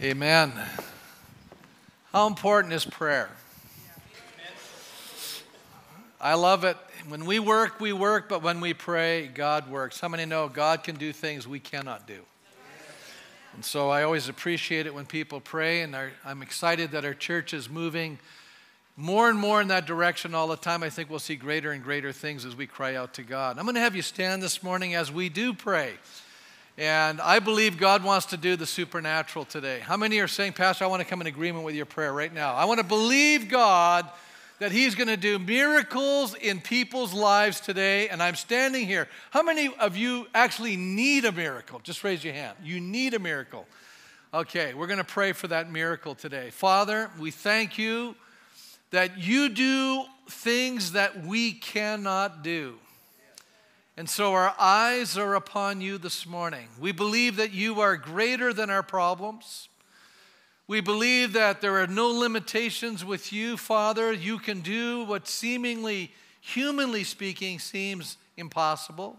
Amen. How important is prayer? I love it. When we work, we work, but when we pray, God works. How many know God can do things we cannot do? And so I always appreciate it when people pray, and I'm excited that our church is moving more and more in that direction all the time. I think we'll see greater and greater things as we cry out to God. I'm going to have you stand this morning as we do pray. And I believe God wants to do the supernatural today. How many are saying, Pastor, I want to come in agreement with your prayer right now? I want to believe God that He's going to do miracles in people's lives today. And I'm standing here. How many of you actually need a miracle? Just raise your hand. You need a miracle. Okay, we're going to pray for that miracle today. Father, we thank you that you do things that we cannot do. And so our eyes are upon you this morning. We believe that you are greater than our problems. We believe that there are no limitations with you, Father. You can do what seemingly, humanly speaking, seems impossible.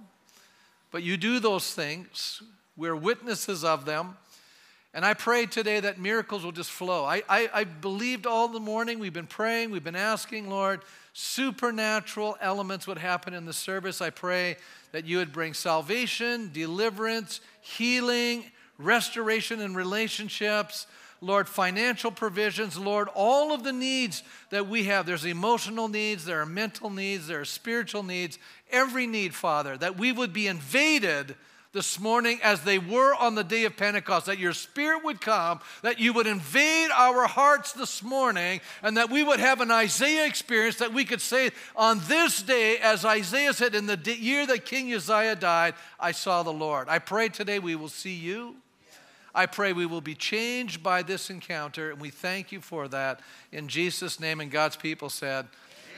But you do those things. We're witnesses of them. And I pray today that miracles will just flow. I, I, I, believed all the morning. We've been praying, we've been asking, Lord, supernatural elements would happen in the service. I pray that you would bring salvation, deliverance, healing, restoration in relationships. Lord, financial provisions, Lord, all of the needs that we have. There's emotional needs, there are mental needs, there are spiritual needs, every need, Father, that we would be invaded this morning as they were on the day of Pentecost, that your Spirit would come, that you would invade our hearts this morning, and that we would have an Isaiah experience that we could say, on this day, as Isaiah said, in the year that King Uzziah died, I saw the Lord. I pray today we will see you. I pray we will be changed by this encounter, and we thank you for that. In Jesus' name, and God's people said,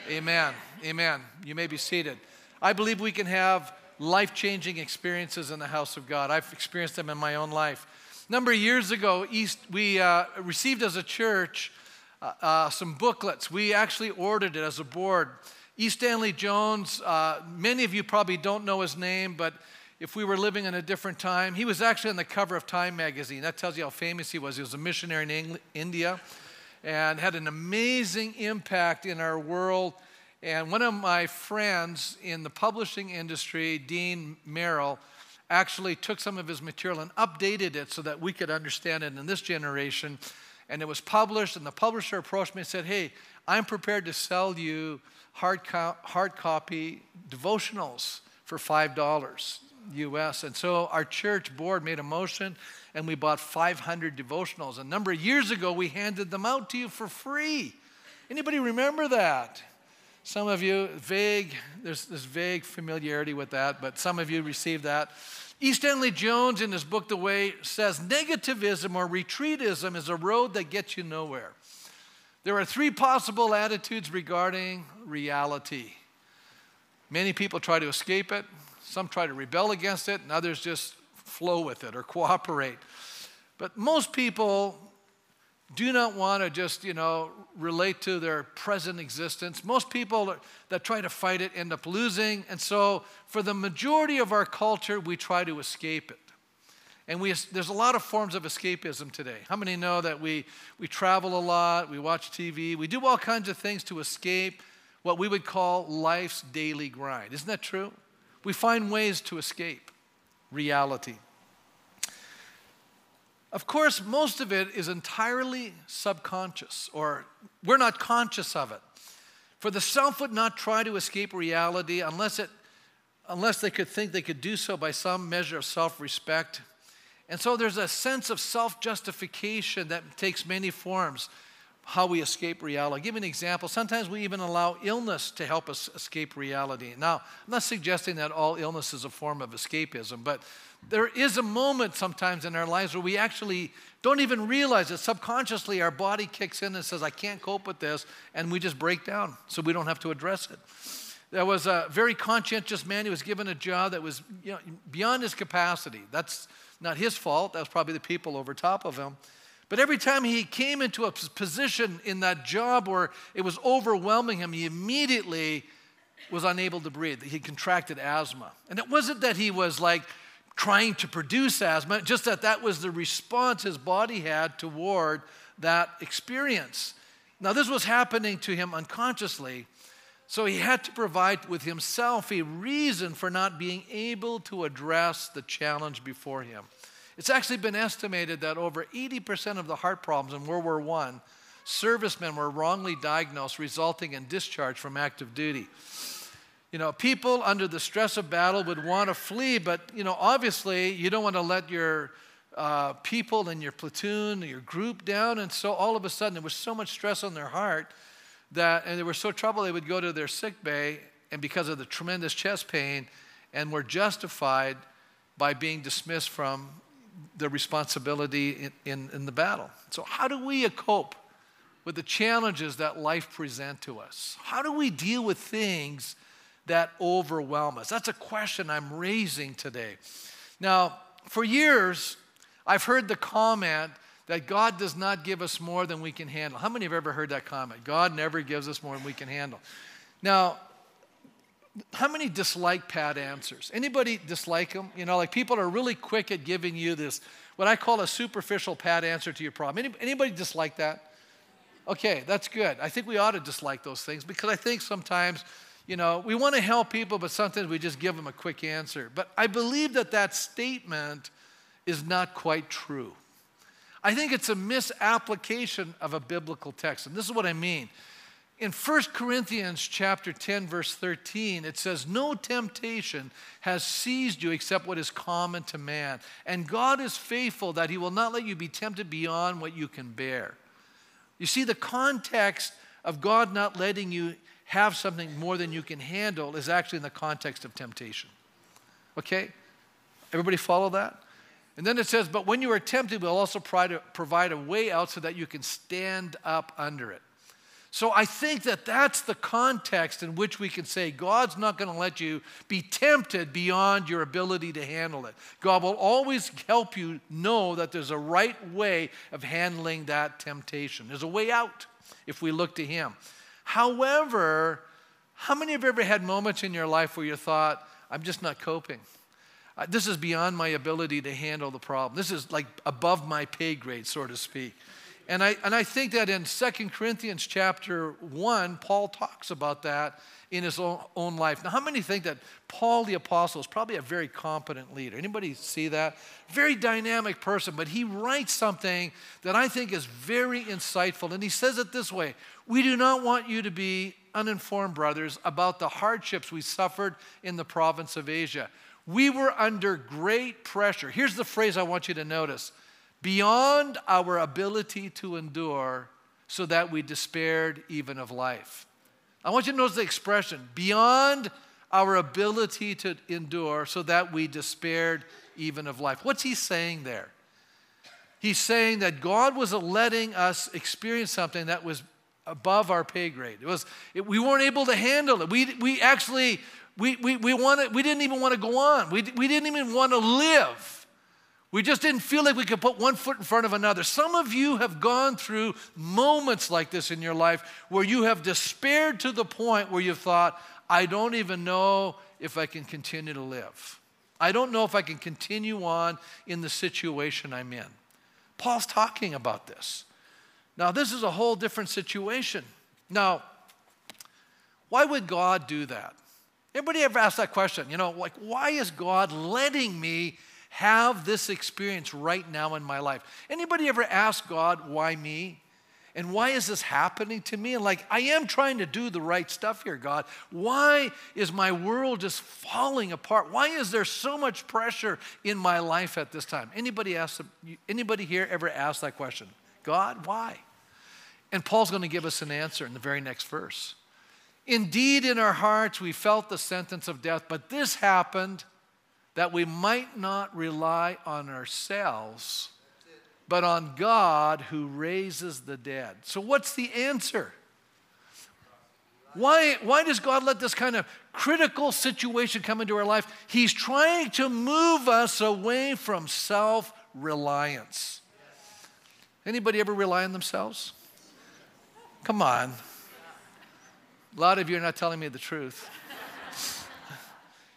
Amen. Amen. Amen. You may be seated. I believe we can have life changing experiences in the house of God. I've experienced them in my own life. A number of years ago, East, we uh, received as a church uh, uh, some booklets. We actually ordered it as a board. E. Stanley Jones, uh, many of you probably don't know his name, but if we were living in a different time, he was actually on the cover of Time magazine. That tells you how famous he was. He was a missionary in India and had an amazing impact in our world and one of my friends in the publishing industry, Dean Merrill, actually took some of his material and updated it so that we could understand it in this generation. And it was published, and the publisher approached me and said, Hey, I'm prepared to sell you hard, co- hard copy devotionals for $5 US. And so our church board made a motion and we bought 500 devotionals. A number of years ago, we handed them out to you for free. Anybody remember that? Some of you, vague, there's this vague familiarity with that, but some of you received that. E. Stanley Jones, in his book The Way, says negativism or retreatism is a road that gets you nowhere. There are three possible attitudes regarding reality. Many people try to escape it, some try to rebel against it, and others just flow with it or cooperate. But most people do not want to just, you know, relate to their present existence. Most people that try to fight it end up losing. And so, for the majority of our culture, we try to escape it. And we, there's a lot of forms of escapism today. How many know that we, we travel a lot, we watch TV, we do all kinds of things to escape what we would call life's daily grind? Isn't that true? We find ways to escape reality. Of course, most of it is entirely subconscious, or we're not conscious of it. For the self would not try to escape reality unless, it, unless they could think they could do so by some measure of self respect. And so there's a sense of self justification that takes many forms, how we escape reality. I'll give you an example. Sometimes we even allow illness to help us escape reality. Now, I'm not suggesting that all illness is a form of escapism, but there is a moment sometimes in our lives where we actually don't even realize it. Subconsciously, our body kicks in and says, I can't cope with this, and we just break down so we don't have to address it. There was a very conscientious man who was given a job that was you know, beyond his capacity. That's not his fault, that was probably the people over top of him. But every time he came into a position in that job where it was overwhelming him, he immediately was unable to breathe. He contracted asthma. And it wasn't that he was like trying to produce asthma, just that that was the response his body had toward that experience. Now, this was happening to him unconsciously, so he had to provide with himself a reason for not being able to address the challenge before him. It's actually been estimated that over 80% of the heart problems in World War I, servicemen were wrongly diagnosed, resulting in discharge from active duty. You know, people under the stress of battle would want to flee, but, you know, obviously you don't want to let your uh, people and your platoon, your group down. And so all of a sudden there was so much stress on their heart that, and they were so troubled they would go to their sick bay, and because of the tremendous chest pain, and were justified by being dismissed from the responsibility in, in, in the battle. So, how do we cope with the challenges that life present to us? How do we deal with things that overwhelm us? That's a question I'm raising today. Now, for years, I've heard the comment that God does not give us more than we can handle. How many have ever heard that comment? God never gives us more than we can handle. Now, how many dislike pat answers? Anybody dislike them? You know, like people are really quick at giving you this, what I call a superficial pat answer to your problem. Any, anybody dislike that? Okay, that's good. I think we ought to dislike those things because I think sometimes, you know, we want to help people, but sometimes we just give them a quick answer. But I believe that that statement is not quite true. I think it's a misapplication of a biblical text. And this is what I mean. In 1 Corinthians chapter 10 verse 13 it says no temptation has seized you except what is common to man and God is faithful that he will not let you be tempted beyond what you can bear. You see the context of God not letting you have something more than you can handle is actually in the context of temptation. Okay? Everybody follow that? And then it says, But when you are tempted, we'll also provide a way out so that you can stand up under it. So I think that that's the context in which we can say God's not going to let you be tempted beyond your ability to handle it. God will always help you know that there's a right way of handling that temptation. There's a way out if we look to Him. However, how many have ever had moments in your life where you thought, I'm just not coping? Uh, this is beyond my ability to handle the problem. This is like above my pay grade, so to speak. And I, and I think that in 2 Corinthians chapter 1, Paul talks about that in his own, own life. Now, how many think that Paul the Apostle is probably a very competent leader? Anybody see that? Very dynamic person, but he writes something that I think is very insightful. And he says it this way We do not want you to be uninformed, brothers, about the hardships we suffered in the province of Asia we were under great pressure. Here's the phrase I want you to notice beyond our ability to endure, so that we despaired even of life. I want you to notice the expression beyond our ability to endure, so that we despaired even of life. What's he saying there? He's saying that God was letting us experience something that was above our pay grade. It was, it, we weren't able to handle it. We, we actually we, we, we, wanted, we didn't even want to go on. We, we didn't even want to live. We just didn't feel like we could put one foot in front of another. Some of you have gone through moments like this in your life where you have despaired to the point where you've thought, I don't even know if I can continue to live. I don't know if I can continue on in the situation I'm in. Paul's talking about this. Now, this is a whole different situation. Now, why would God do that? Anybody ever ask that question? You know, like, why is God letting me have this experience right now in my life? Anybody ever ask God, why me? And why is this happening to me? And like, I am trying to do the right stuff here, God. Why is my world just falling apart? Why is there so much pressure in my life at this time? Anybody ask, anybody here ever ask that question? God, why? And Paul's going to give us an answer in the very next verse. Indeed, in our hearts, we felt the sentence of death, but this happened that we might not rely on ourselves, but on God who raises the dead. So, what's the answer? Why, why does God let this kind of critical situation come into our life? He's trying to move us away from self reliance. Anybody ever rely on themselves? Come on. A lot of you are not telling me the truth.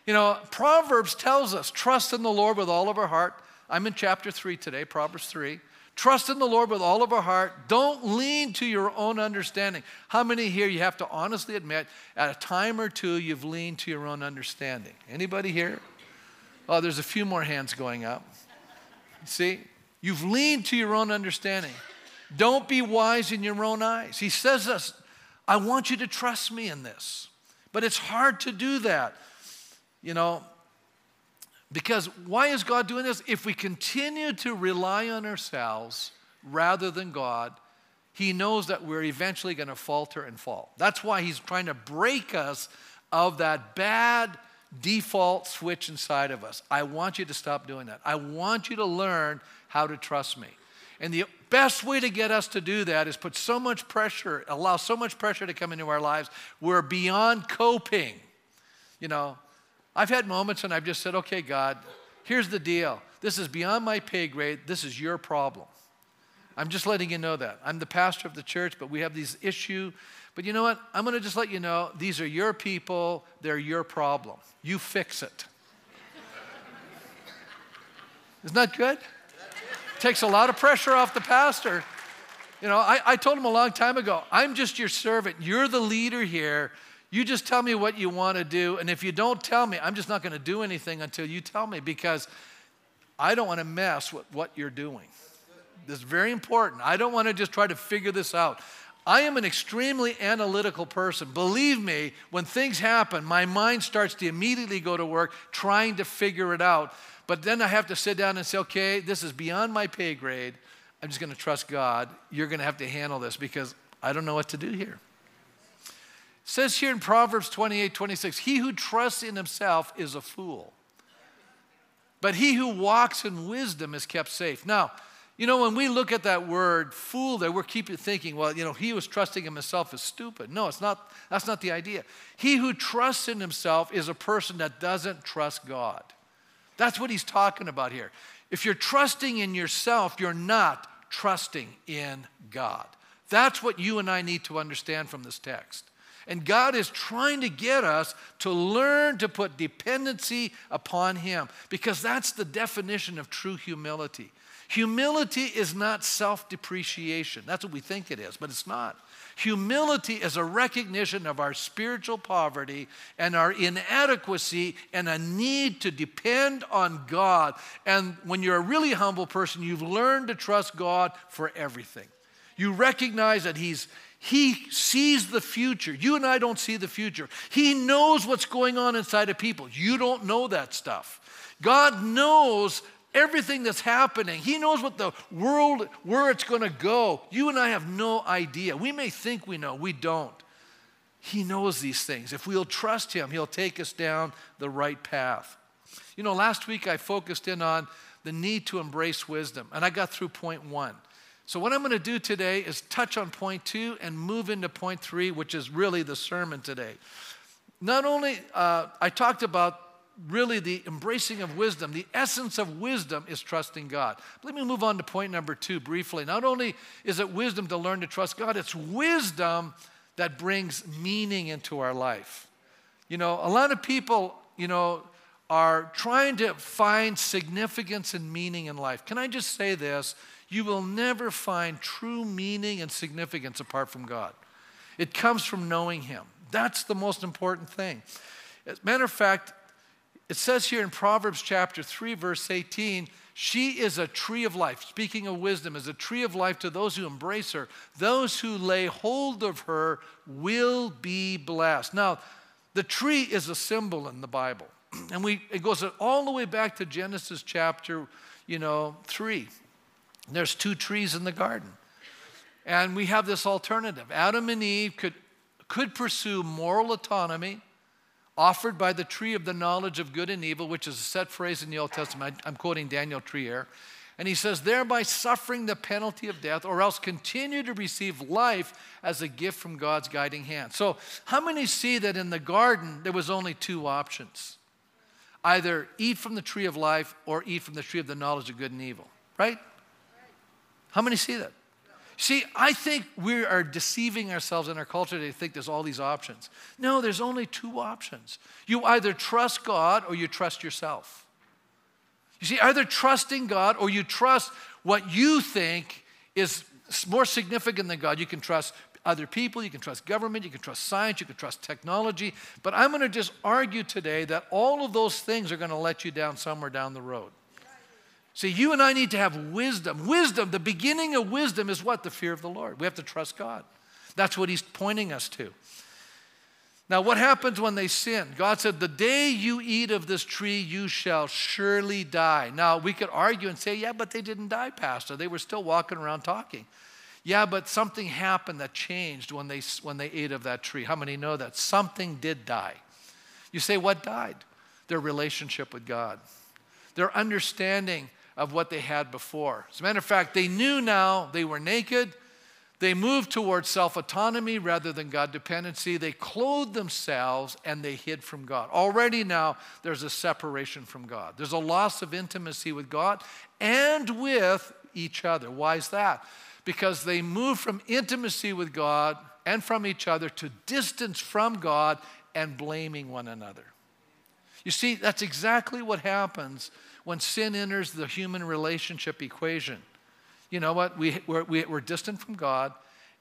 You know, Proverbs tells us trust in the Lord with all of our heart. I'm in chapter 3 today, Proverbs 3. Trust in the Lord with all of our heart. Don't lean to your own understanding. How many here you have to honestly admit at a time or two you've leaned to your own understanding? Anybody here? Oh, there's a few more hands going up. See? You've leaned to your own understanding. Don't be wise in your own eyes. He says this, I want you to trust me in this. But it's hard to do that. You know, because why is God doing this? If we continue to rely on ourselves rather than God, He knows that we're eventually going to falter and fall. That's why He's trying to break us of that bad default switch inside of us. I want you to stop doing that. I want you to learn how to trust me. And the best way to get us to do that is put so much pressure, allow so much pressure to come into our lives, we're beyond coping. You know, I've had moments and I've just said, okay, God, here's the deal. This is beyond my pay grade. This is your problem. I'm just letting you know that. I'm the pastor of the church, but we have these issue. But you know what? I'm going to just let you know these are your people. They're your problem. You fix it. Isn't that good? It Takes a lot of pressure off the pastor. You know, I, I told him a long time ago, I'm just your servant. You're the leader here. You just tell me what you want to do. And if you don't tell me, I'm just not going to do anything until you tell me because I don't want to mess with what you're doing. This is very important. I don't want to just try to figure this out. I am an extremely analytical person. Believe me, when things happen, my mind starts to immediately go to work trying to figure it out. But then I have to sit down and say, okay, this is beyond my pay grade. I'm just going to trust God. You're going to have to handle this because I don't know what to do here says here in Proverbs 28 26, he who trusts in himself is a fool. But he who walks in wisdom is kept safe. Now, you know, when we look at that word fool there, we're keeping thinking, well, you know, he who's trusting in himself is stupid. No, it's not, that's not the idea. He who trusts in himself is a person that doesn't trust God. That's what he's talking about here. If you're trusting in yourself, you're not trusting in God. That's what you and I need to understand from this text. And God is trying to get us to learn to put dependency upon Him because that's the definition of true humility. Humility is not self depreciation. That's what we think it is, but it's not. Humility is a recognition of our spiritual poverty and our inadequacy and a need to depend on God. And when you're a really humble person, you've learned to trust God for everything. You recognize that He's, he sees the future. You and I don't see the future. He knows what's going on inside of people. You don't know that stuff. God knows everything that's happening. He knows what the world, where it's going to go. You and I have no idea. We may think we know, we don't. He knows these things. If we'll trust Him, He'll take us down the right path. You know, last week I focused in on the need to embrace wisdom, and I got through point one. So, what I'm going to do today is touch on point two and move into point three, which is really the sermon today. Not only, uh, I talked about really the embracing of wisdom. The essence of wisdom is trusting God. Let me move on to point number two briefly. Not only is it wisdom to learn to trust God, it's wisdom that brings meaning into our life. You know, a lot of people, you know, are trying to find significance and meaning in life. Can I just say this? You will never find true meaning and significance apart from God. It comes from knowing Him. That's the most important thing. As a matter of fact, it says here in Proverbs chapter 3, verse 18, she is a tree of life. Speaking of wisdom, is a tree of life to those who embrace her. Those who lay hold of her will be blessed. Now, the tree is a symbol in the Bible. And we, it goes all the way back to Genesis chapter, you know, 3. There's two trees in the garden. And we have this alternative. Adam and Eve could, could pursue moral autonomy offered by the tree of the knowledge of good and evil, which is a set phrase in the Old Testament. I'm quoting Daniel Treier. And he says, thereby suffering the penalty of death, or else continue to receive life as a gift from God's guiding hand. So, how many see that in the garden there was only two options? Either eat from the tree of life or eat from the tree of the knowledge of good and evil, right? How many see that? See, I think we are deceiving ourselves in our culture to think there's all these options. No, there's only two options. You either trust God or you trust yourself. You see, either trusting God or you trust what you think is more significant than God. You can trust other people, you can trust government, you can trust science, you can trust technology. But I'm going to just argue today that all of those things are going to let you down somewhere down the road. See, you and I need to have wisdom. Wisdom, the beginning of wisdom is what? The fear of the Lord. We have to trust God. That's what He's pointing us to. Now, what happens when they sin? God said, The day you eat of this tree, you shall surely die. Now, we could argue and say, Yeah, but they didn't die, Pastor. They were still walking around talking. Yeah, but something happened that changed when they, when they ate of that tree. How many know that? Something did die. You say, What died? Their relationship with God, their understanding of what they had before. As a matter of fact, they knew now they were naked. They moved towards self autonomy rather than God dependency. They clothed themselves and they hid from God. Already now, there's a separation from God. There's a loss of intimacy with God and with each other. Why is that? Because they moved from intimacy with God and from each other to distance from God and blaming one another. You see, that's exactly what happens when sin enters the human relationship equation. You know what? We, we're, we're distant from God.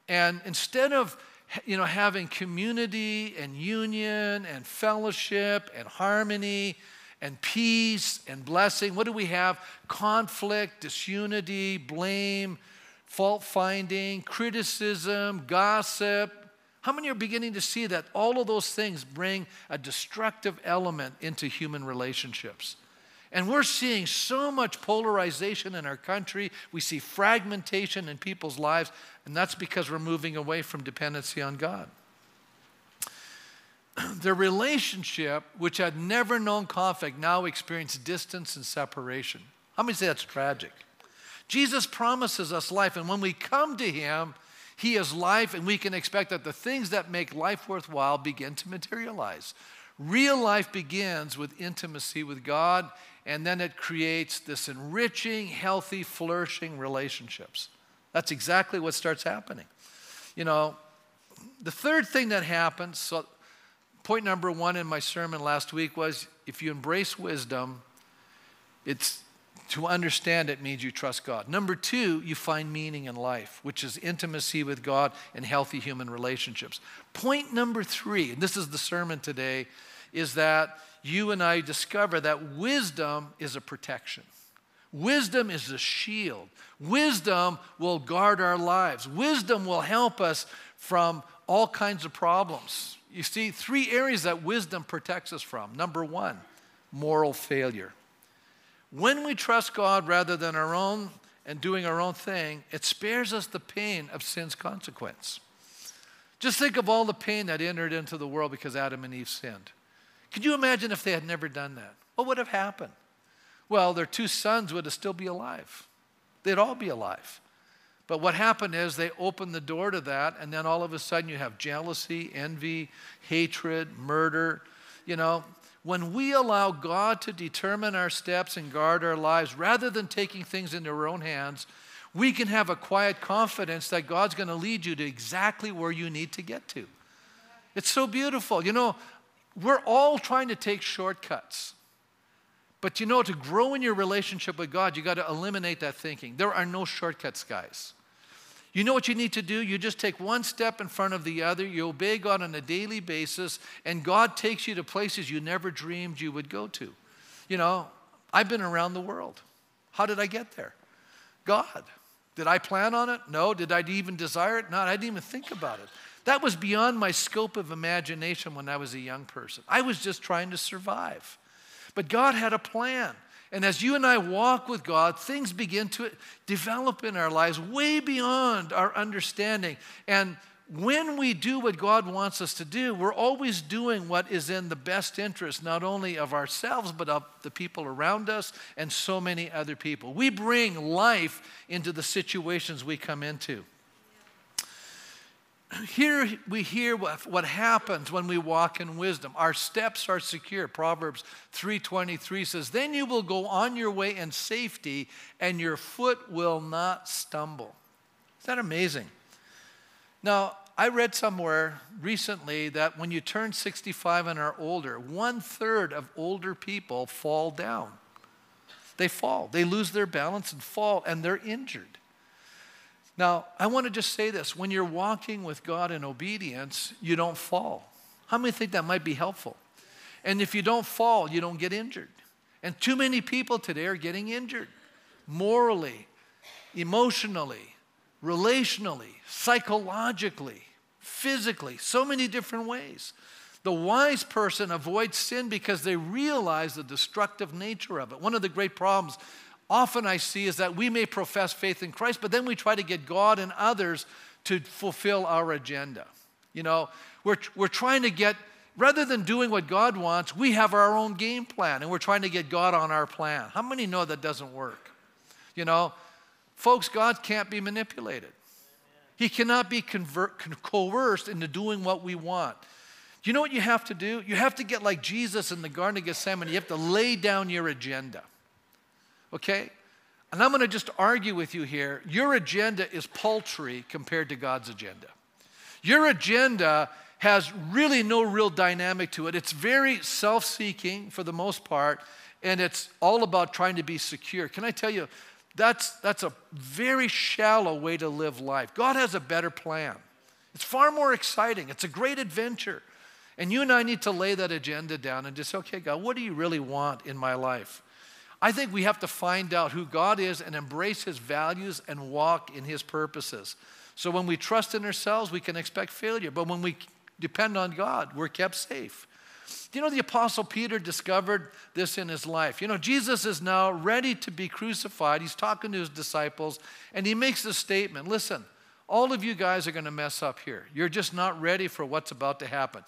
And instead of you know, having community and union and fellowship and harmony and peace and blessing, what do we have? Conflict, disunity, blame, fault finding, criticism, gossip. How many are beginning to see that all of those things bring a destructive element into human relationships? And we're seeing so much polarization in our country. We see fragmentation in people's lives, and that's because we're moving away from dependency on God. Their relationship, which had never known conflict, now experienced distance and separation. How many say that's tragic? Jesus promises us life, and when we come to Him, He is life, and we can expect that the things that make life worthwhile begin to materialize. Real life begins with intimacy with God and then it creates this enriching, healthy, flourishing relationships. That's exactly what starts happening. You know, the third thing that happens, so point number one in my sermon last week was if you embrace wisdom, it's to understand it means you trust God. Number two, you find meaning in life, which is intimacy with God and healthy human relationships. Point number three, and this is the sermon today, is that you and I discover that wisdom is a protection. Wisdom is a shield. Wisdom will guard our lives. Wisdom will help us from all kinds of problems. You see, three areas that wisdom protects us from. Number one, moral failure. When we trust God rather than our own and doing our own thing, it spares us the pain of sin's consequence. Just think of all the pain that entered into the world because Adam and Eve sinned. Could you imagine if they had never done that? What would have happened? Well, their two sons would have still be alive. They'd all be alive. But what happened is they opened the door to that, and then all of a sudden you have jealousy, envy, hatred, murder. You know, when we allow God to determine our steps and guard our lives rather than taking things into our own hands, we can have a quiet confidence that God's going to lead you to exactly where you need to get to. It's so beautiful. You know, we're all trying to take shortcuts. But you know, to grow in your relationship with God, you got to eliminate that thinking. There are no shortcuts, guys. You know what you need to do? You just take one step in front of the other. You obey God on a daily basis, and God takes you to places you never dreamed you would go to. You know, I've been around the world. How did I get there? God. Did I plan on it? No. Did I even desire it? Not. I didn't even think about it. That was beyond my scope of imagination when I was a young person. I was just trying to survive. But God had a plan. And as you and I walk with God, things begin to develop in our lives way beyond our understanding. And when we do what God wants us to do, we're always doing what is in the best interest, not only of ourselves, but of the people around us and so many other people. We bring life into the situations we come into here we hear what, what happens when we walk in wisdom. Our steps are secure. Proverbs 3:23 says, "Then you will go on your way in safety and your foot will not stumble." Is that amazing? Now, I read somewhere recently that when you turn 65 and are older, one third of older people fall down. They fall, they lose their balance and fall, and they're injured. Now, I want to just say this when you're walking with God in obedience, you don't fall. How many think that might be helpful? And if you don't fall, you don't get injured. And too many people today are getting injured morally, emotionally, relationally, psychologically, physically, so many different ways. The wise person avoids sin because they realize the destructive nature of it. One of the great problems often I see is that we may profess faith in Christ, but then we try to get God and others to fulfill our agenda. You know, we're, we're trying to get, rather than doing what God wants, we have our own game plan and we're trying to get God on our plan. How many know that doesn't work? You know, folks, God can't be manipulated. He cannot be convert, coerced into doing what we want. You know what you have to do? You have to get like Jesus in the Garden of Gethsemane. You have to lay down your agenda. Okay? And I'm going to just argue with you here. Your agenda is paltry compared to God's agenda. Your agenda has really no real dynamic to it. It's very self seeking for the most part, and it's all about trying to be secure. Can I tell you, that's, that's a very shallow way to live life. God has a better plan. It's far more exciting, it's a great adventure. And you and I need to lay that agenda down and just say, okay, God, what do you really want in my life? I think we have to find out who God is and embrace his values and walk in his purposes. So when we trust in ourselves, we can expect failure. But when we depend on God, we're kept safe. Do you know the Apostle Peter discovered this in his life? You know, Jesus is now ready to be crucified. He's talking to his disciples, and he makes this statement Listen, all of you guys are going to mess up here. You're just not ready for what's about to happen.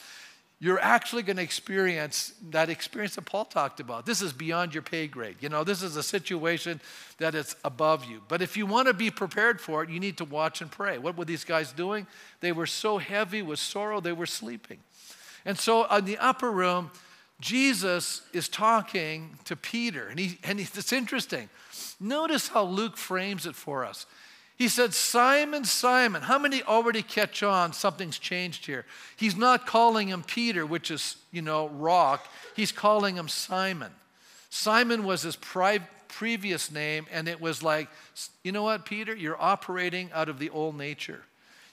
You're actually going to experience that experience that Paul talked about. This is beyond your pay grade. You know, this is a situation that is above you. But if you want to be prepared for it, you need to watch and pray. What were these guys doing? They were so heavy with sorrow, they were sleeping. And so in the upper room, Jesus is talking to Peter. And, he, and it's interesting. Notice how Luke frames it for us. He said, Simon, Simon. How many already catch on something's changed here? He's not calling him Peter, which is, you know, rock. He's calling him Simon. Simon was his pri- previous name, and it was like, you know what, Peter? You're operating out of the old nature.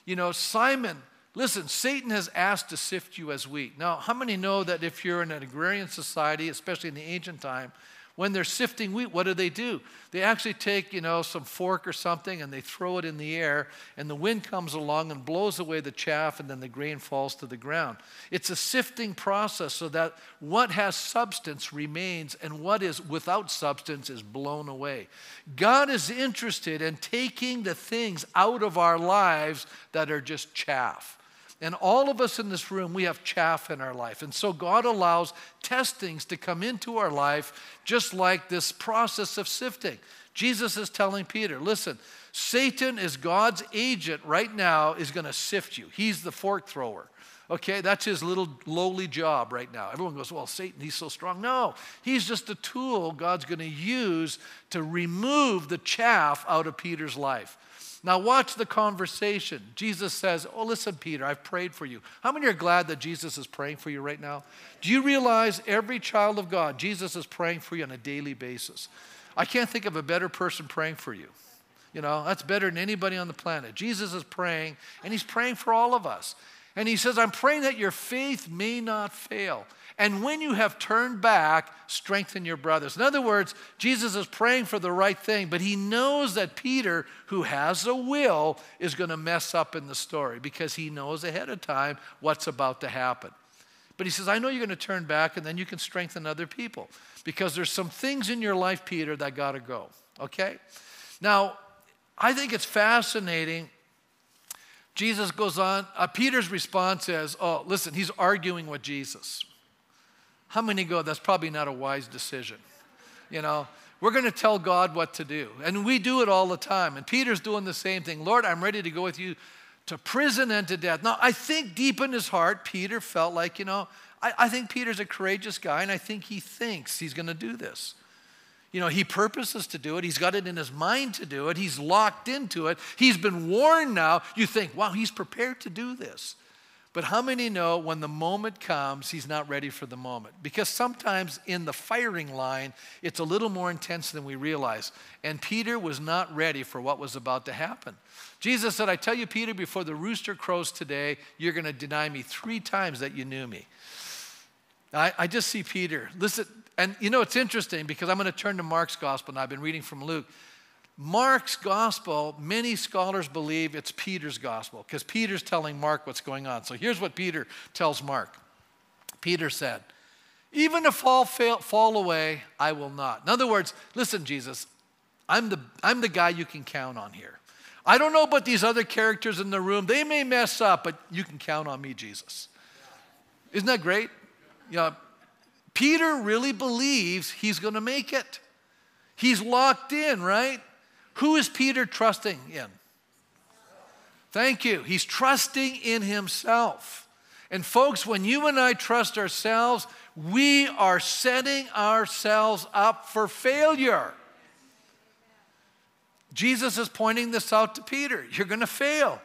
You know, Simon Listen, Satan has asked to sift you as wheat. Now, how many know that if you're in an agrarian society, especially in the ancient time, when they're sifting wheat, what do they do? They actually take, you know, some fork or something and they throw it in the air, and the wind comes along and blows away the chaff, and then the grain falls to the ground. It's a sifting process so that what has substance remains, and what is without substance is blown away. God is interested in taking the things out of our lives that are just chaff. And all of us in this room, we have chaff in our life. And so God allows testings to come into our life, just like this process of sifting. Jesus is telling Peter, listen, Satan is God's agent right now, is going to sift you. He's the fork thrower. Okay, that's his little lowly job right now. Everyone goes, Well, Satan, he's so strong. No, he's just a tool God's going to use to remove the chaff out of Peter's life. Now, watch the conversation. Jesus says, Oh, listen, Peter, I've prayed for you. How many are glad that Jesus is praying for you right now? Do you realize every child of God, Jesus is praying for you on a daily basis? I can't think of a better person praying for you. You know, that's better than anybody on the planet. Jesus is praying, and he's praying for all of us. And he says, I'm praying that your faith may not fail. And when you have turned back, strengthen your brothers. In other words, Jesus is praying for the right thing, but he knows that Peter, who has a will, is going to mess up in the story because he knows ahead of time what's about to happen. But he says, I know you're going to turn back and then you can strengthen other people because there's some things in your life, Peter, that got to go. Okay? Now, I think it's fascinating. Jesus goes on, uh, Peter's response is, Oh, listen, he's arguing with Jesus. How many go, that's probably not a wise decision? You know, we're going to tell God what to do. And we do it all the time. And Peter's doing the same thing. Lord, I'm ready to go with you to prison and to death. Now, I think deep in his heart, Peter felt like, you know, I, I think Peter's a courageous guy, and I think he thinks he's going to do this. You know, he purposes to do it. He's got it in his mind to do it. He's locked into it. He's been warned now. You think, wow, he's prepared to do this. But how many know when the moment comes, he's not ready for the moment? Because sometimes in the firing line, it's a little more intense than we realize. And Peter was not ready for what was about to happen. Jesus said, I tell you, Peter, before the rooster crows today, you're going to deny me three times that you knew me. I, I just see Peter. Listen, and you know, it's interesting because I'm going to turn to Mark's gospel and I've been reading from Luke. Mark's gospel, many scholars believe it's Peter's gospel because Peter's telling Mark what's going on. So here's what Peter tells Mark Peter said, Even if all fail, fall away, I will not. In other words, listen, Jesus, I'm the, I'm the guy you can count on here. I don't know about these other characters in the room. They may mess up, but you can count on me, Jesus. Isn't that great? Know, Peter really believes he's going to make it. He's locked in, right? Who is Peter trusting in? Thank you. He's trusting in himself. And folks, when you and I trust ourselves, we are setting ourselves up for failure. Jesus is pointing this out to Peter. You're going to fail.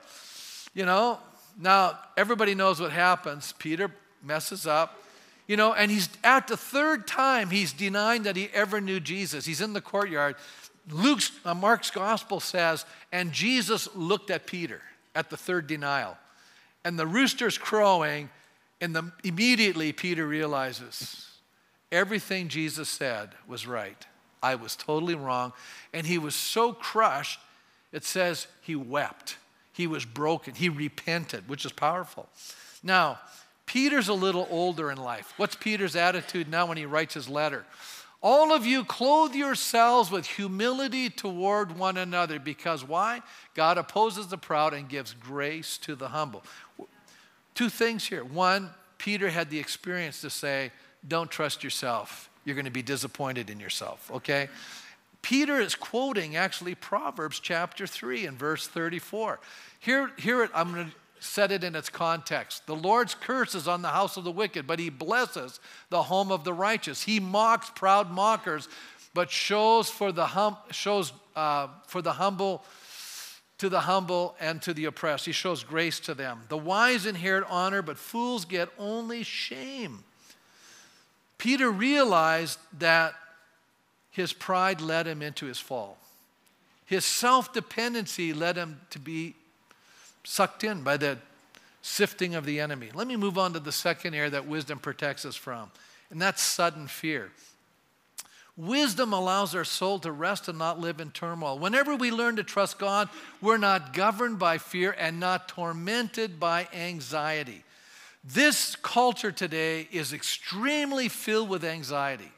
You know, now everybody knows what happens. Peter messes up. You know, and he's at the third time he's denying that he ever knew Jesus. He's in the courtyard. Luke's, uh, Mark's gospel says, and Jesus looked at Peter at the third denial. And the rooster's crowing, and the, immediately Peter realizes everything Jesus said was right. I was totally wrong. And he was so crushed, it says he wept. He was broken. He repented, which is powerful. Now, Peter's a little older in life. What's Peter's attitude now when he writes his letter? All of you clothe yourselves with humility toward one another because why? God opposes the proud and gives grace to the humble. Two things here. One, Peter had the experience to say, Don't trust yourself. You're going to be disappointed in yourself, okay? Peter is quoting actually Proverbs chapter 3 and verse 34. Here, here I'm going to set it in its context. The Lord's curse is on the house of the wicked, but he blesses the home of the righteous. He mocks proud mockers, but shows for the, hum, shows, uh, for the humble to the humble and to the oppressed. He shows grace to them. The wise inherit honor, but fools get only shame. Peter realized that his pride led him into his fall. His self dependency led him to be sucked in by the sifting of the enemy. Let me move on to the second area that wisdom protects us from, and that's sudden fear. Wisdom allows our soul to rest and not live in turmoil. Whenever we learn to trust God, we're not governed by fear and not tormented by anxiety. This culture today is extremely filled with anxiety.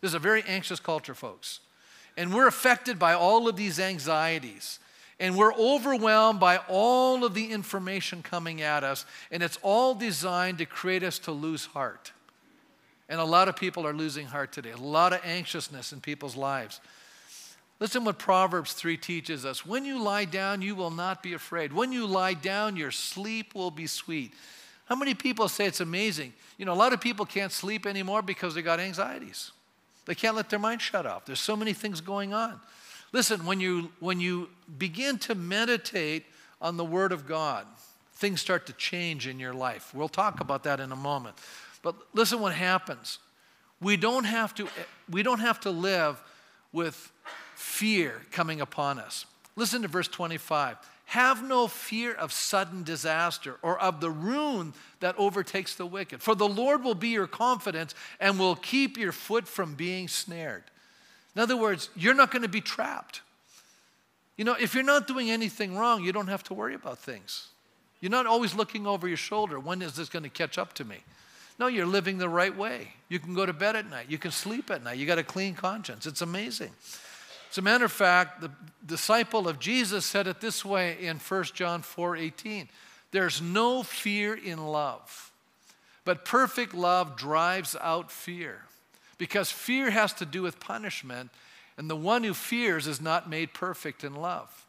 This is a very anxious culture, folks. And we're affected by all of these anxieties. And we're overwhelmed by all of the information coming at us, and it's all designed to create us to lose heart. And a lot of people are losing heart today, a lot of anxiousness in people's lives. Listen what Proverbs 3 teaches us. When you lie down, you will not be afraid. When you lie down, your sleep will be sweet. How many people say it's amazing? You know, a lot of people can't sleep anymore because they got anxieties. They can't let their mind shut off. There's so many things going on. Listen, when you, when you begin to meditate on the Word of God, things start to change in your life. We'll talk about that in a moment. But listen what happens. We don't have to, we don't have to live with fear coming upon us. Listen to verse 25. Have no fear of sudden disaster or of the ruin that overtakes the wicked, for the Lord will be your confidence and will keep your foot from being snared. In other words, you're not going to be trapped. You know, if you're not doing anything wrong, you don't have to worry about things. You're not always looking over your shoulder. When is this going to catch up to me? No, you're living the right way. You can go to bed at night. You can sleep at night. You got a clean conscience. It's amazing. As a matter of fact, the disciple of Jesus said it this way in 1 John 4 18. There's no fear in love, but perfect love drives out fear because fear has to do with punishment, and the one who fears is not made perfect in love.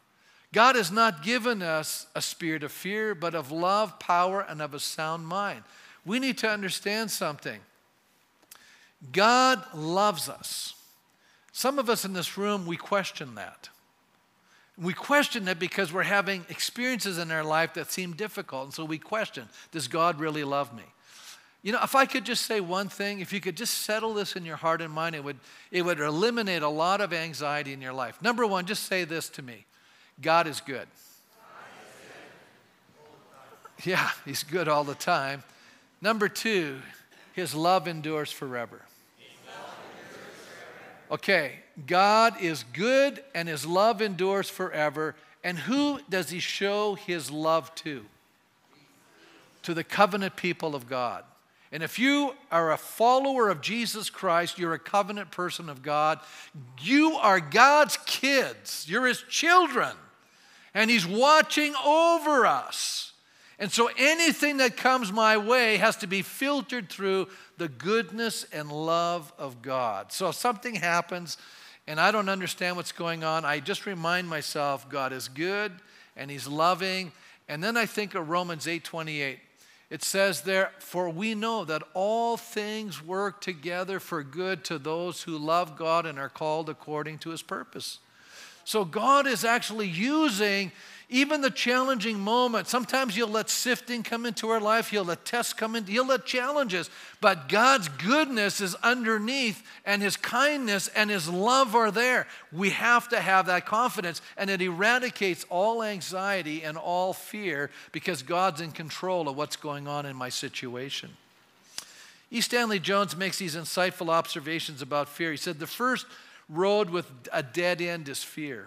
God has not given us a spirit of fear, but of love, power, and of a sound mind. We need to understand something. God loves us. Some of us in this room, we question that. We question it because we're having experiences in our life that seem difficult. And so we question Does God really love me? You know, if I could just say one thing, if you could just settle this in your heart and mind, it would, it would eliminate a lot of anxiety in your life. Number one, just say this to me God is good. Yeah, He's good all the time. Number two, His love endures forever. Okay, God is good and His love endures forever. And who does He show His love to? To the covenant people of God. And if you are a follower of Jesus Christ, you're a covenant person of God, you are God's kids, you're His children, and He's watching over us. And so anything that comes my way has to be filtered through the goodness and love of God. So if something happens and I don't understand what's going on, I just remind myself God is good and He's loving. And then I think of Romans 8 28. It says there, For we know that all things work together for good to those who love God and are called according to his purpose. So God is actually using even the challenging moments. Sometimes you'll let sifting come into our life, you'll let tests come in, you'll let challenges. But God's goodness is underneath, and His kindness and His love are there. We have to have that confidence, and it eradicates all anxiety and all fear because God's in control of what's going on in my situation. E. Stanley Jones makes these insightful observations about fear. He said, The first road with a dead end is fear.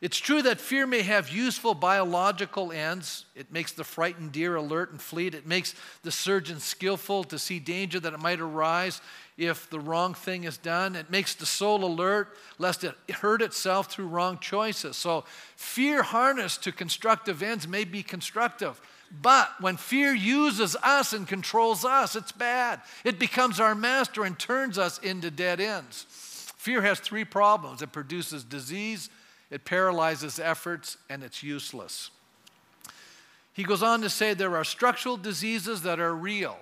It's true that fear may have useful biological ends. It makes the frightened deer alert and fleet. It makes the surgeon skillful to see danger that it might arise if the wrong thing is done. It makes the soul alert lest it hurt itself through wrong choices. So, fear harnessed to constructive ends may be constructive. But when fear uses us and controls us, it's bad. It becomes our master and turns us into dead ends. Fear has three problems it produces disease it paralyzes efforts, and it's useless. He goes on to say there are structural diseases that are real,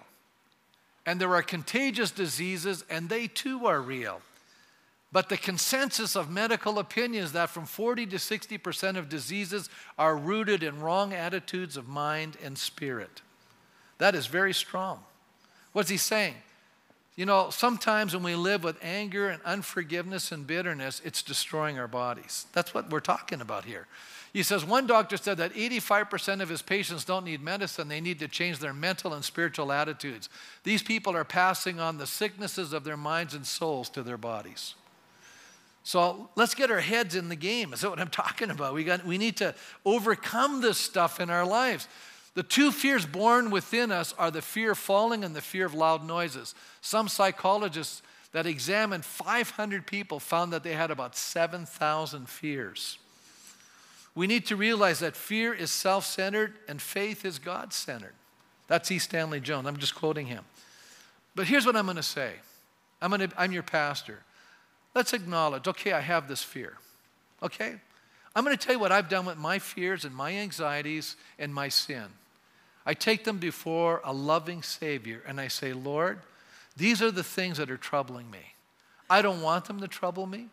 and there are contagious diseases, and they too are real. But the consensus of medical opinion is that from 40 to 60% of diseases are rooted in wrong attitudes of mind and spirit. That is very strong. What's he saying? You know, sometimes when we live with anger and unforgiveness and bitterness, it's destroying our bodies. That's what we're talking about here. He says one doctor said that 85% of his patients don't need medicine, they need to change their mental and spiritual attitudes. These people are passing on the sicknesses of their minds and souls to their bodies. So let's get our heads in the game. Is that what I'm talking about? We, got, we need to overcome this stuff in our lives. The two fears born within us are the fear of falling and the fear of loud noises. Some psychologists that examined 500 people found that they had about 7,000 fears. We need to realize that fear is self centered and faith is God centered. That's E. Stanley Jones. I'm just quoting him. But here's what I'm going to say I'm, gonna, I'm your pastor. Let's acknowledge, okay, I have this fear. Okay? I'm going to tell you what I've done with my fears and my anxieties and my sin. I take them before a loving Savior and I say, Lord, these are the things that are troubling me. I don't want them to trouble me.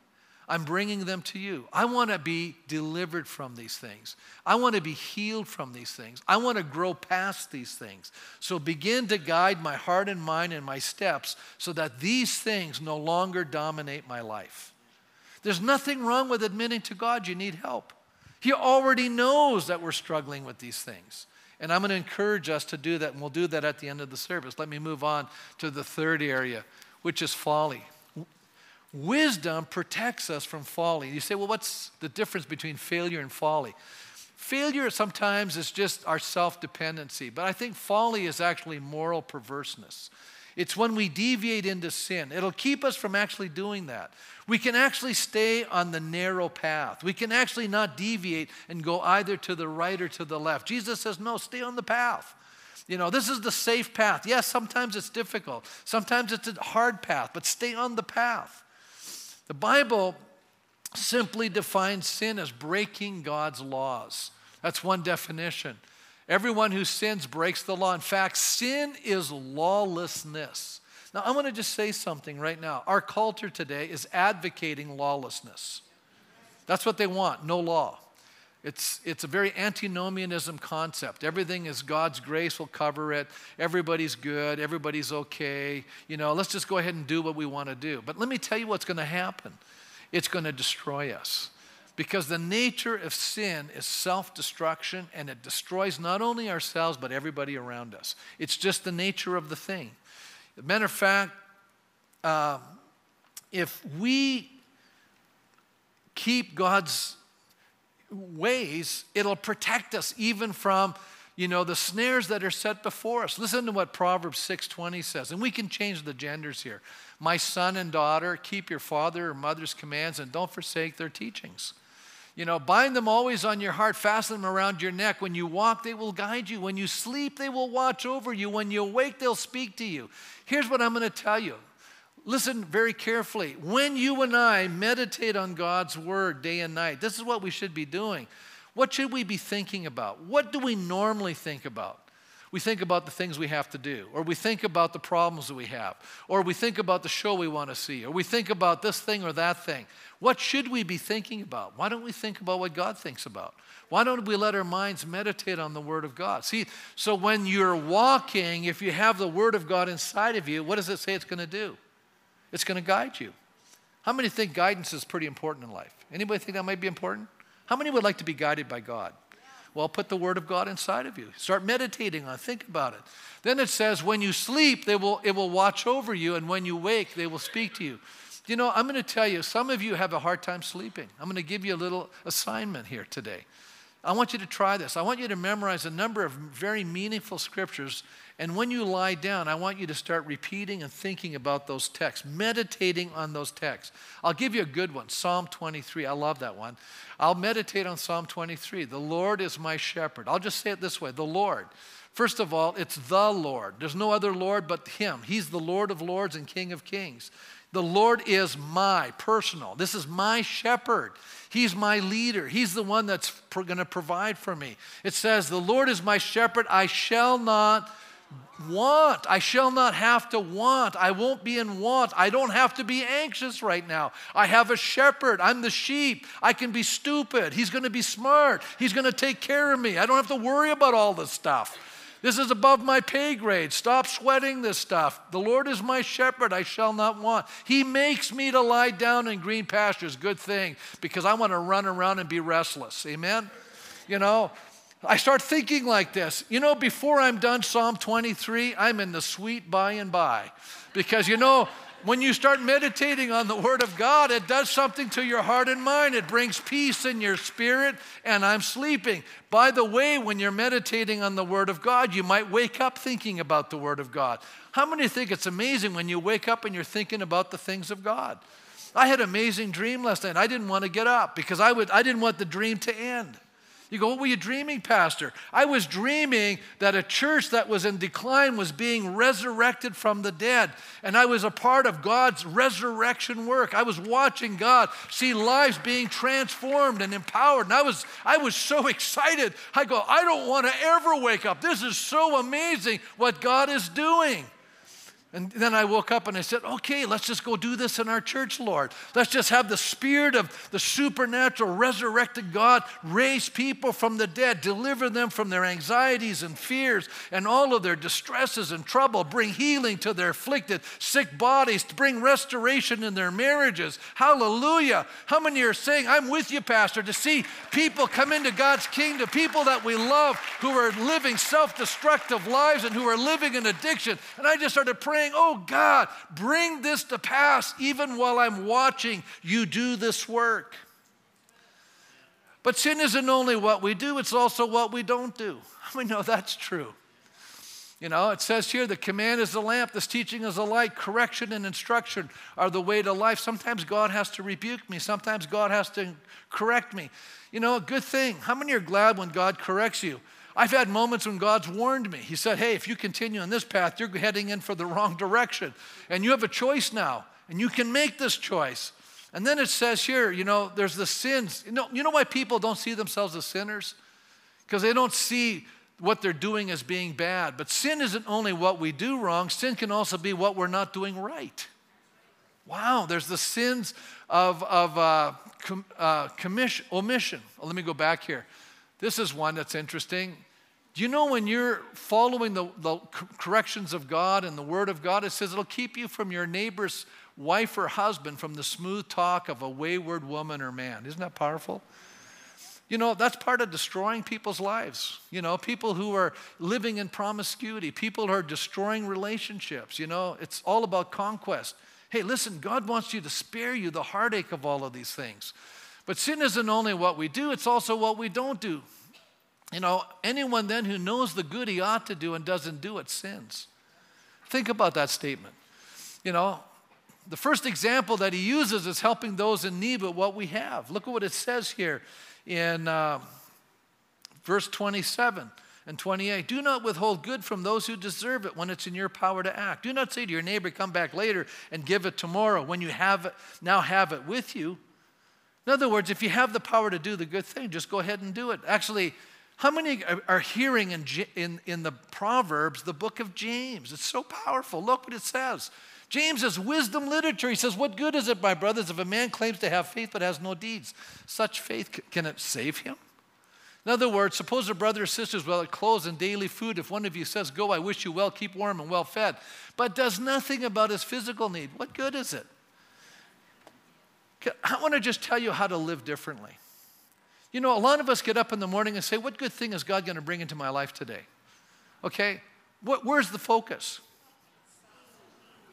I'm bringing them to you. I want to be delivered from these things. I want to be healed from these things. I want to grow past these things. So begin to guide my heart and mind and my steps so that these things no longer dominate my life. There's nothing wrong with admitting to God you need help. He already knows that we're struggling with these things. And I'm going to encourage us to do that, and we'll do that at the end of the service. Let me move on to the third area, which is folly. Wisdom protects us from folly. You say, well, what's the difference between failure and folly? Failure sometimes is just our self dependency, but I think folly is actually moral perverseness. It's when we deviate into sin. It'll keep us from actually doing that. We can actually stay on the narrow path. We can actually not deviate and go either to the right or to the left. Jesus says, no, stay on the path. You know, this is the safe path. Yes, sometimes it's difficult, sometimes it's a hard path, but stay on the path. The Bible simply defines sin as breaking God's laws. That's one definition. Everyone who sins breaks the law. In fact, sin is lawlessness. Now, I want to just say something right now. Our culture today is advocating lawlessness. That's what they want no law. It's, it's a very antinomianism concept. Everything is God's grace will cover it. Everybody's good. Everybody's okay. You know, let's just go ahead and do what we want to do. But let me tell you what's going to happen it's going to destroy us. Because the nature of sin is self destruction and it destroys not only ourselves, but everybody around us. It's just the nature of the thing. Matter of fact, uh, if we keep God's ways, it'll protect us even from, you know, the snares that are set before us. Listen to what Proverbs 6:20 says, and we can change the genders here. My son and daughter, keep your father or mother's commands and don't forsake their teachings. You know, bind them always on your heart, fasten them around your neck. When you walk, they will guide you. When you sleep, they will watch over you. When you awake, they'll speak to you. Here's what I'm going to tell you listen very carefully. When you and I meditate on God's word day and night, this is what we should be doing. What should we be thinking about? What do we normally think about? We think about the things we have to do, or we think about the problems that we have, or we think about the show we want to see, or we think about this thing or that thing. What should we be thinking about? Why don't we think about what God thinks about? Why don't we let our minds meditate on the Word of God? See, so when you're walking, if you have the Word of God inside of you, what does it say it's going to do? It's going to guide you. How many think guidance is pretty important in life? Anybody think that might be important? How many would like to be guided by God? Well, put the Word of God inside of you. Start meditating on it. Think about it. Then it says, when you sleep, they will, it will watch over you, and when you wake, they will speak to you. You know, I'm going to tell you, some of you have a hard time sleeping. I'm going to give you a little assignment here today. I want you to try this. I want you to memorize a number of very meaningful scriptures and when you lie down, I want you to start repeating and thinking about those texts, meditating on those texts. I'll give you a good one Psalm 23. I love that one. I'll meditate on Psalm 23. The Lord is my shepherd. I'll just say it this way the Lord. First of all, it's the Lord. There's no other Lord but Him. He's the Lord of lords and King of kings. The Lord is my personal. This is my shepherd. He's my leader. He's the one that's going to provide for me. It says, The Lord is my shepherd. I shall not want. I shall not have to want. I won't be in want. I don't have to be anxious right now. I have a shepherd. I'm the sheep. I can be stupid. He's going to be smart. He's going to take care of me. I don't have to worry about all this stuff. This is above my pay grade. Stop sweating this stuff. The Lord is my shepherd. I shall not want. He makes me to lie down in green pastures. Good thing, because I want to run around and be restless. Amen? You know, I start thinking like this. You know, before I'm done Psalm 23, I'm in the sweet by and by. Because, you know, when you start meditating on the Word of God, it does something to your heart and mind. It brings peace in your spirit, and I'm sleeping. By the way, when you're meditating on the Word of God, you might wake up thinking about the Word of God. How many think it's amazing when you wake up and you're thinking about the things of God? I had an amazing dream last night. I didn't want to get up because I, would, I didn't want the dream to end. You go, What were you dreaming, Pastor? I was dreaming that a church that was in decline was being resurrected from the dead. And I was a part of God's resurrection work. I was watching God see lives being transformed and empowered. And I was, I was so excited. I go, I don't want to ever wake up. This is so amazing what God is doing. And then I woke up and I said, okay, let's just go do this in our church, Lord. Let's just have the spirit of the supernatural, resurrected God raise people from the dead, deliver them from their anxieties and fears and all of their distresses and trouble, bring healing to their afflicted, sick bodies, to bring restoration in their marriages. Hallelujah. How many are saying, I'm with you, Pastor, to see people come into God's kingdom, people that we love who are living self destructive lives and who are living in addiction? And I just started praying saying, Oh God, bring this to pass even while I'm watching you do this work. But sin isn't only what we do, it's also what we don't do. We know that's true. You know, it says here the command is a lamp, this teaching is a light, correction and instruction are the way to life. Sometimes God has to rebuke me, sometimes God has to correct me. You know, a good thing. How many are glad when God corrects you? I've had moments when God's warned me. He said, Hey, if you continue on this path, you're heading in for the wrong direction. And you have a choice now, and you can make this choice. And then it says here, you know, there's the sins. You know, you know why people don't see themselves as sinners? Because they don't see what they're doing as being bad. But sin isn't only what we do wrong, sin can also be what we're not doing right. Wow, there's the sins of, of uh, com, uh, commission, omission. Well, let me go back here. This is one that's interesting. Do you know when you're following the, the corrections of God and the Word of God, it says it'll keep you from your neighbor's wife or husband from the smooth talk of a wayward woman or man. Isn't that powerful? You know, that's part of destroying people's lives. You know, people who are living in promiscuity, people who are destroying relationships. You know, it's all about conquest. Hey, listen, God wants you to spare you the heartache of all of these things. But sin isn't only what we do, it's also what we don't do. You know, anyone then who knows the good he ought to do and doesn't do it sins. Think about that statement. You know, the first example that he uses is helping those in need with what we have. Look at what it says here in uh, verse 27 and 28. Do not withhold good from those who deserve it when it's in your power to act. Do not say to your neighbor, Come back later and give it tomorrow when you have it, now have it with you. In other words, if you have the power to do the good thing, just go ahead and do it. Actually, how many are hearing in, in, in the Proverbs the book of James? It's so powerful. Look what it says. James is wisdom literature. He says, What good is it, my brothers, if a man claims to have faith but has no deeds? Such faith, can it save him? In other words, suppose a brother or sister is without clothes and daily food. If one of you says, Go, I wish you well, keep warm and well fed, but does nothing about his physical need, what good is it? I want to just tell you how to live differently. You know, a lot of us get up in the morning and say, What good thing is God going to bring into my life today? Okay, what, where's the focus?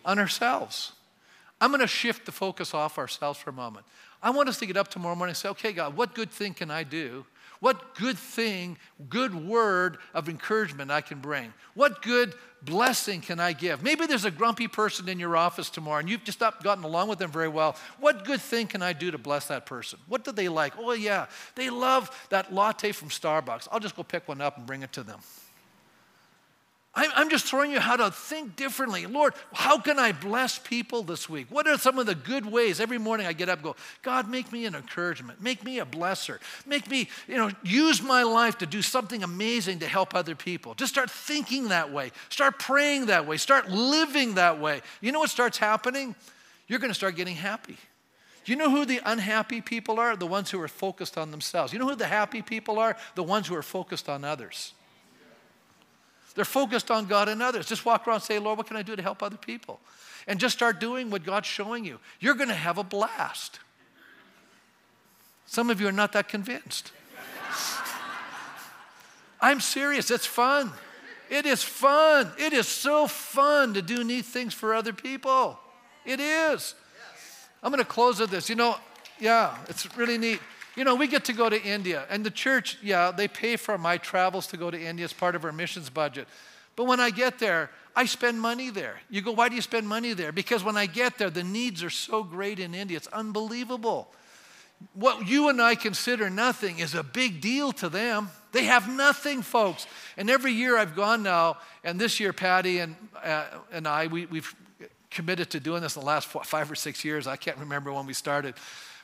On ourselves. I'm going to shift the focus off ourselves for a moment. I want us to get up tomorrow morning and say, Okay, God, what good thing can I do what good thing, good word of encouragement I can bring? What good blessing can I give? Maybe there's a grumpy person in your office tomorrow and you've just not gotten along with them very well. What good thing can I do to bless that person? What do they like? Oh, yeah, they love that latte from Starbucks. I'll just go pick one up and bring it to them. I'm just throwing you how to think differently. Lord, how can I bless people this week? What are some of the good ways? Every morning I get up go, God, make me an encouragement. Make me a blesser. Make me, you know, use my life to do something amazing to help other people. Just start thinking that way. Start praying that way. Start living that way. You know what starts happening? You're going to start getting happy. Do you know who the unhappy people are? The ones who are focused on themselves. You know who the happy people are? The ones who are focused on others. They're focused on God and others. Just walk around and say, Lord, what can I do to help other people? And just start doing what God's showing you. You're going to have a blast. Some of you are not that convinced. I'm serious. It's fun. It is fun. It is so fun to do neat things for other people. It is. I'm going to close with this. You know, yeah, it's really neat. You know, we get to go to India, and the church, yeah, they pay for my travels to go to India as part of our missions budget. But when I get there, I spend money there. You go, why do you spend money there? Because when I get there, the needs are so great in India, it's unbelievable. What you and I consider nothing is a big deal to them. They have nothing, folks. And every year I've gone now, and this year, Patty and, uh, and I, we, we've committed to doing this in the last four, five or six years. I can't remember when we started.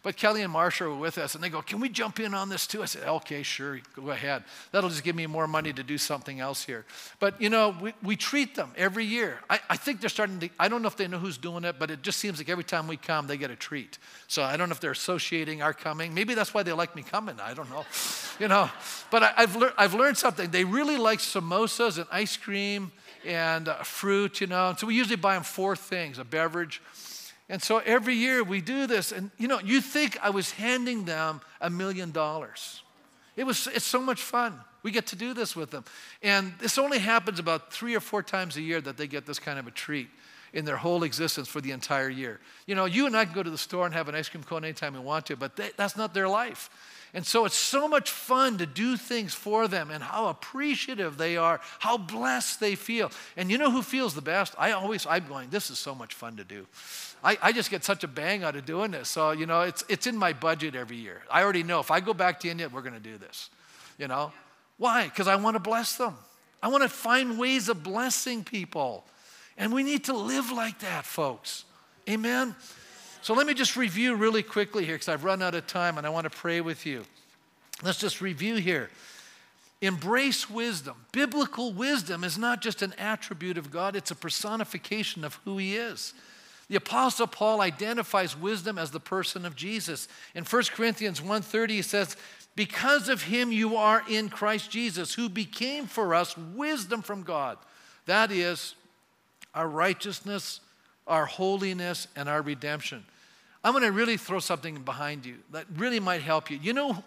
But Kelly and Marsha were with us, and they go, Can we jump in on this too? I said, Okay, sure, go ahead. That'll just give me more money to do something else here. But, you know, we, we treat them every year. I, I think they're starting to, I don't know if they know who's doing it, but it just seems like every time we come, they get a treat. So I don't know if they're associating our coming. Maybe that's why they like me coming. I don't know. you know, but I, have lear- I've learned something. They really like samosas and ice cream and uh, fruit, you know. So we usually buy them four things a beverage, and so every year we do this, and you know, you think I was handing them a million dollars. It was it's so much fun. We get to do this with them. And this only happens about three or four times a year that they get this kind of a treat in their whole existence for the entire year. You know, you and I can go to the store and have an ice cream cone anytime we want to, but they, that's not their life. And so it's so much fun to do things for them and how appreciative they are, how blessed they feel. And you know who feels the best? I always, I'm going, this is so much fun to do. I, I just get such a bang out of doing this. So, you know, it's, it's in my budget every year. I already know if I go back to India, we're going to do this. You know? Why? Because I want to bless them. I want to find ways of blessing people. And we need to live like that, folks. Amen? So let me just review really quickly here because I've run out of time and I want to pray with you. Let's just review here. Embrace wisdom. Biblical wisdom is not just an attribute of God, it's a personification of who He is. The apostle Paul identifies wisdom as the person of Jesus. In 1 Corinthians 1:30 he says, "Because of him you are in Christ Jesus, who became for us wisdom from God." That is our righteousness, our holiness, and our redemption. I'm going to really throw something behind you that really might help you. You know,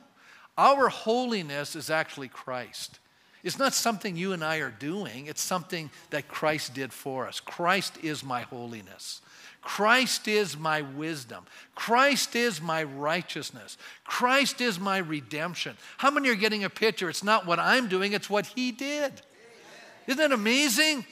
our holiness is actually Christ. It's not something you and I are doing, it's something that Christ did for us. Christ is my holiness. Christ is my wisdom. Christ is my righteousness. Christ is my redemption. How many are getting a picture? It's not what I'm doing, it's what He did. Isn't that amazing?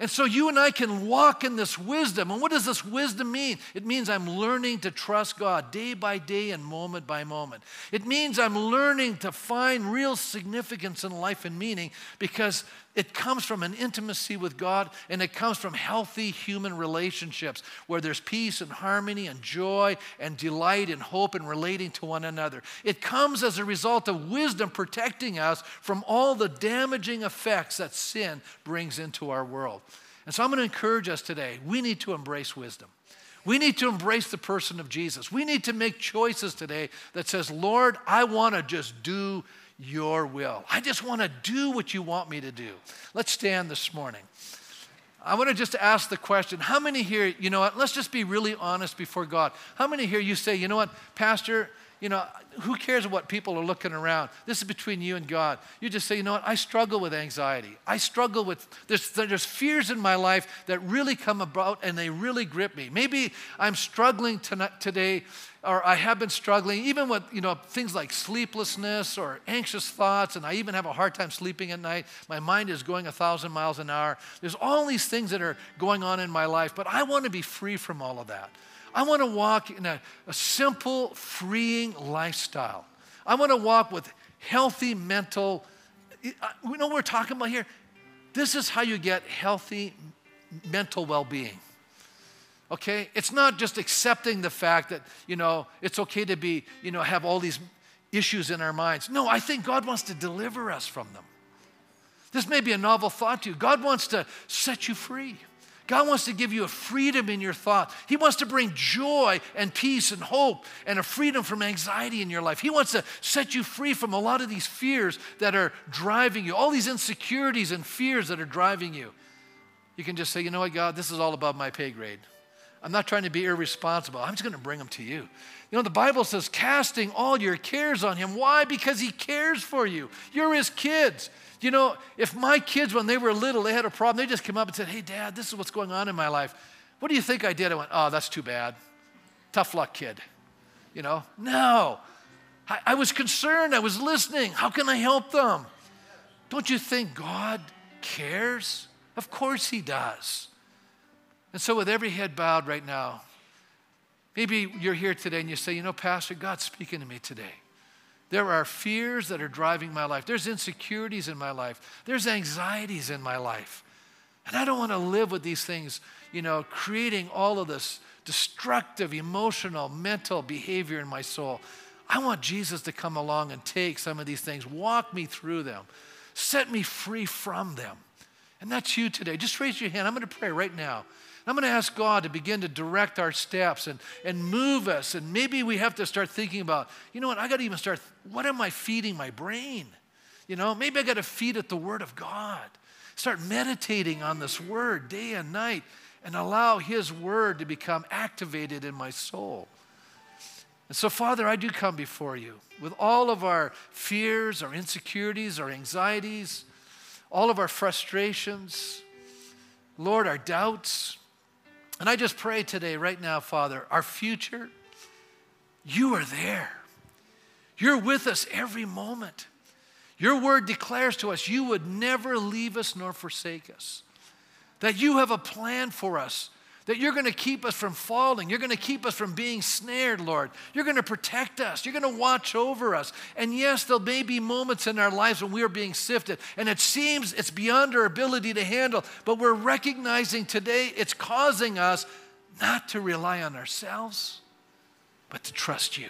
And so you and I can walk in this wisdom. And what does this wisdom mean? It means I'm learning to trust God day by day and moment by moment. It means I'm learning to find real significance in life and meaning because it comes from an intimacy with God and it comes from healthy human relationships where there's peace and harmony and joy and delight and hope and relating to one another. It comes as a result of wisdom protecting us from all the damaging effects that sin brings into our world. And so I'm going to encourage us today we need to embrace wisdom. We need to embrace the person of Jesus. We need to make choices today that says, Lord, I want to just do your will. I just want to do what you want me to do. Let's stand this morning. I want to just ask the question how many here, you know what, let's just be really honest before God. How many here you say, you know what, Pastor, you know, who cares what people are looking around? This is between you and God. You just say, you know what, I struggle with anxiety. I struggle with, there's, there's fears in my life that really come about and they really grip me. Maybe I'm struggling tonight, today or I have been struggling, even with you know things like sleeplessness or anxious thoughts, and I even have a hard time sleeping at night. My mind is going a thousand miles an hour. There's all these things that are going on in my life, but I want to be free from all of that. I want to walk in a, a simple, freeing lifestyle. I want to walk with healthy mental. You know what we're talking about here? This is how you get healthy mental well being. Okay? It's not just accepting the fact that, you know, it's okay to be, you know, have all these issues in our minds. No, I think God wants to deliver us from them. This may be a novel thought to you. God wants to set you free. God wants to give you a freedom in your thought. He wants to bring joy and peace and hope and a freedom from anxiety in your life. He wants to set you free from a lot of these fears that are driving you, all these insecurities and fears that are driving you. You can just say, you know what, God, this is all above my pay grade. I'm not trying to be irresponsible. I'm just going to bring them to you. You know, the Bible says, casting all your cares on Him. Why? Because He cares for you. You're His kids. You know, if my kids, when they were little, they had a problem, they just came up and said, Hey, Dad, this is what's going on in my life. What do you think I did? I went, Oh, that's too bad. Tough luck, kid. You know, no. I, I was concerned. I was listening. How can I help them? Don't you think God cares? Of course He does. And so, with every head bowed right now, maybe you're here today and you say, You know, Pastor, God's speaking to me today. There are fears that are driving my life. There's insecurities in my life. There's anxieties in my life. And I don't want to live with these things, you know, creating all of this destructive, emotional, mental behavior in my soul. I want Jesus to come along and take some of these things, walk me through them, set me free from them. And that's you today. Just raise your hand. I'm going to pray right now. I'm going to ask God to begin to direct our steps and, and move us. And maybe we have to start thinking about, you know what, I got to even start, what am I feeding my brain? You know, maybe I got to feed it the Word of God. Start meditating on this Word day and night and allow His Word to become activated in my soul. And so, Father, I do come before you with all of our fears, our insecurities, our anxieties, all of our frustrations, Lord, our doubts. And I just pray today, right now, Father, our future, you are there. You're with us every moment. Your word declares to us you would never leave us nor forsake us, that you have a plan for us that you're going to keep us from falling. You're going to keep us from being snared, Lord. You're going to protect us. You're going to watch over us. And yes, there may be moments in our lives when we are being sifted, and it seems it's beyond our ability to handle, but we're recognizing today it's causing us not to rely on ourselves, but to trust you.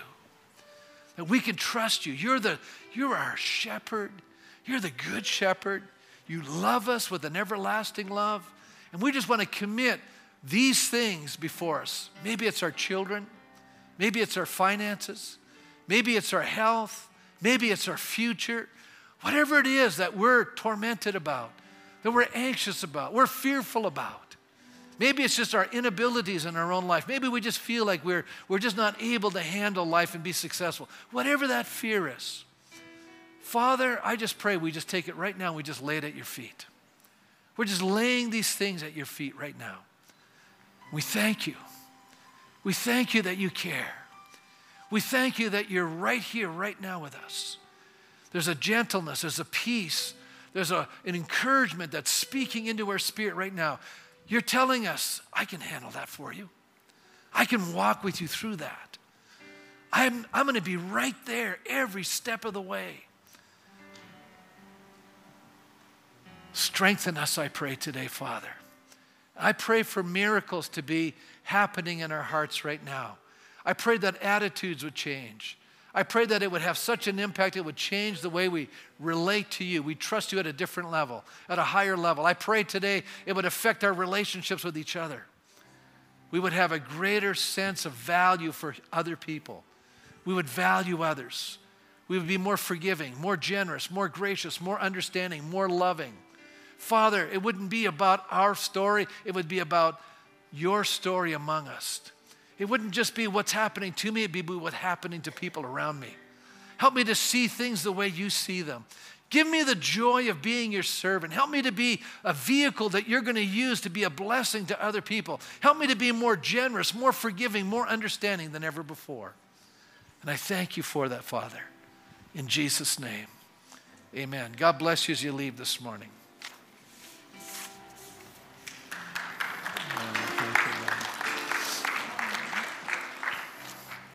That we can trust you. You're, the, you're our shepherd. You're the good shepherd. You love us with an everlasting love. And we just want to commit these things before us. Maybe it's our children. Maybe it's our finances. Maybe it's our health. Maybe it's our future. Whatever it is that we're tormented about, that we're anxious about, we're fearful about. Maybe it's just our inabilities in our own life. Maybe we just feel like we're, we're just not able to handle life and be successful. Whatever that fear is. Father, I just pray we just take it right now we just lay it at your feet. We're just laying these things at your feet right now. We thank you. We thank you that you care. We thank you that you're right here, right now with us. There's a gentleness, there's a peace, there's a, an encouragement that's speaking into our spirit right now. You're telling us, I can handle that for you. I can walk with you through that. I'm, I'm going to be right there every step of the way. Strengthen us, I pray today, Father. I pray for miracles to be happening in our hearts right now. I pray that attitudes would change. I pray that it would have such an impact, it would change the way we relate to you. We trust you at a different level, at a higher level. I pray today it would affect our relationships with each other. We would have a greater sense of value for other people. We would value others. We would be more forgiving, more generous, more gracious, more understanding, more loving. Father, it wouldn't be about our story, it would be about your story among us. It wouldn't just be what's happening to me, it'd be what's happening to people around me. Help me to see things the way you see them. Give me the joy of being your servant. Help me to be a vehicle that you're going to use to be a blessing to other people. Help me to be more generous, more forgiving, more understanding than ever before. And I thank you for that, Father. In Jesus' name, amen. God bless you as you leave this morning.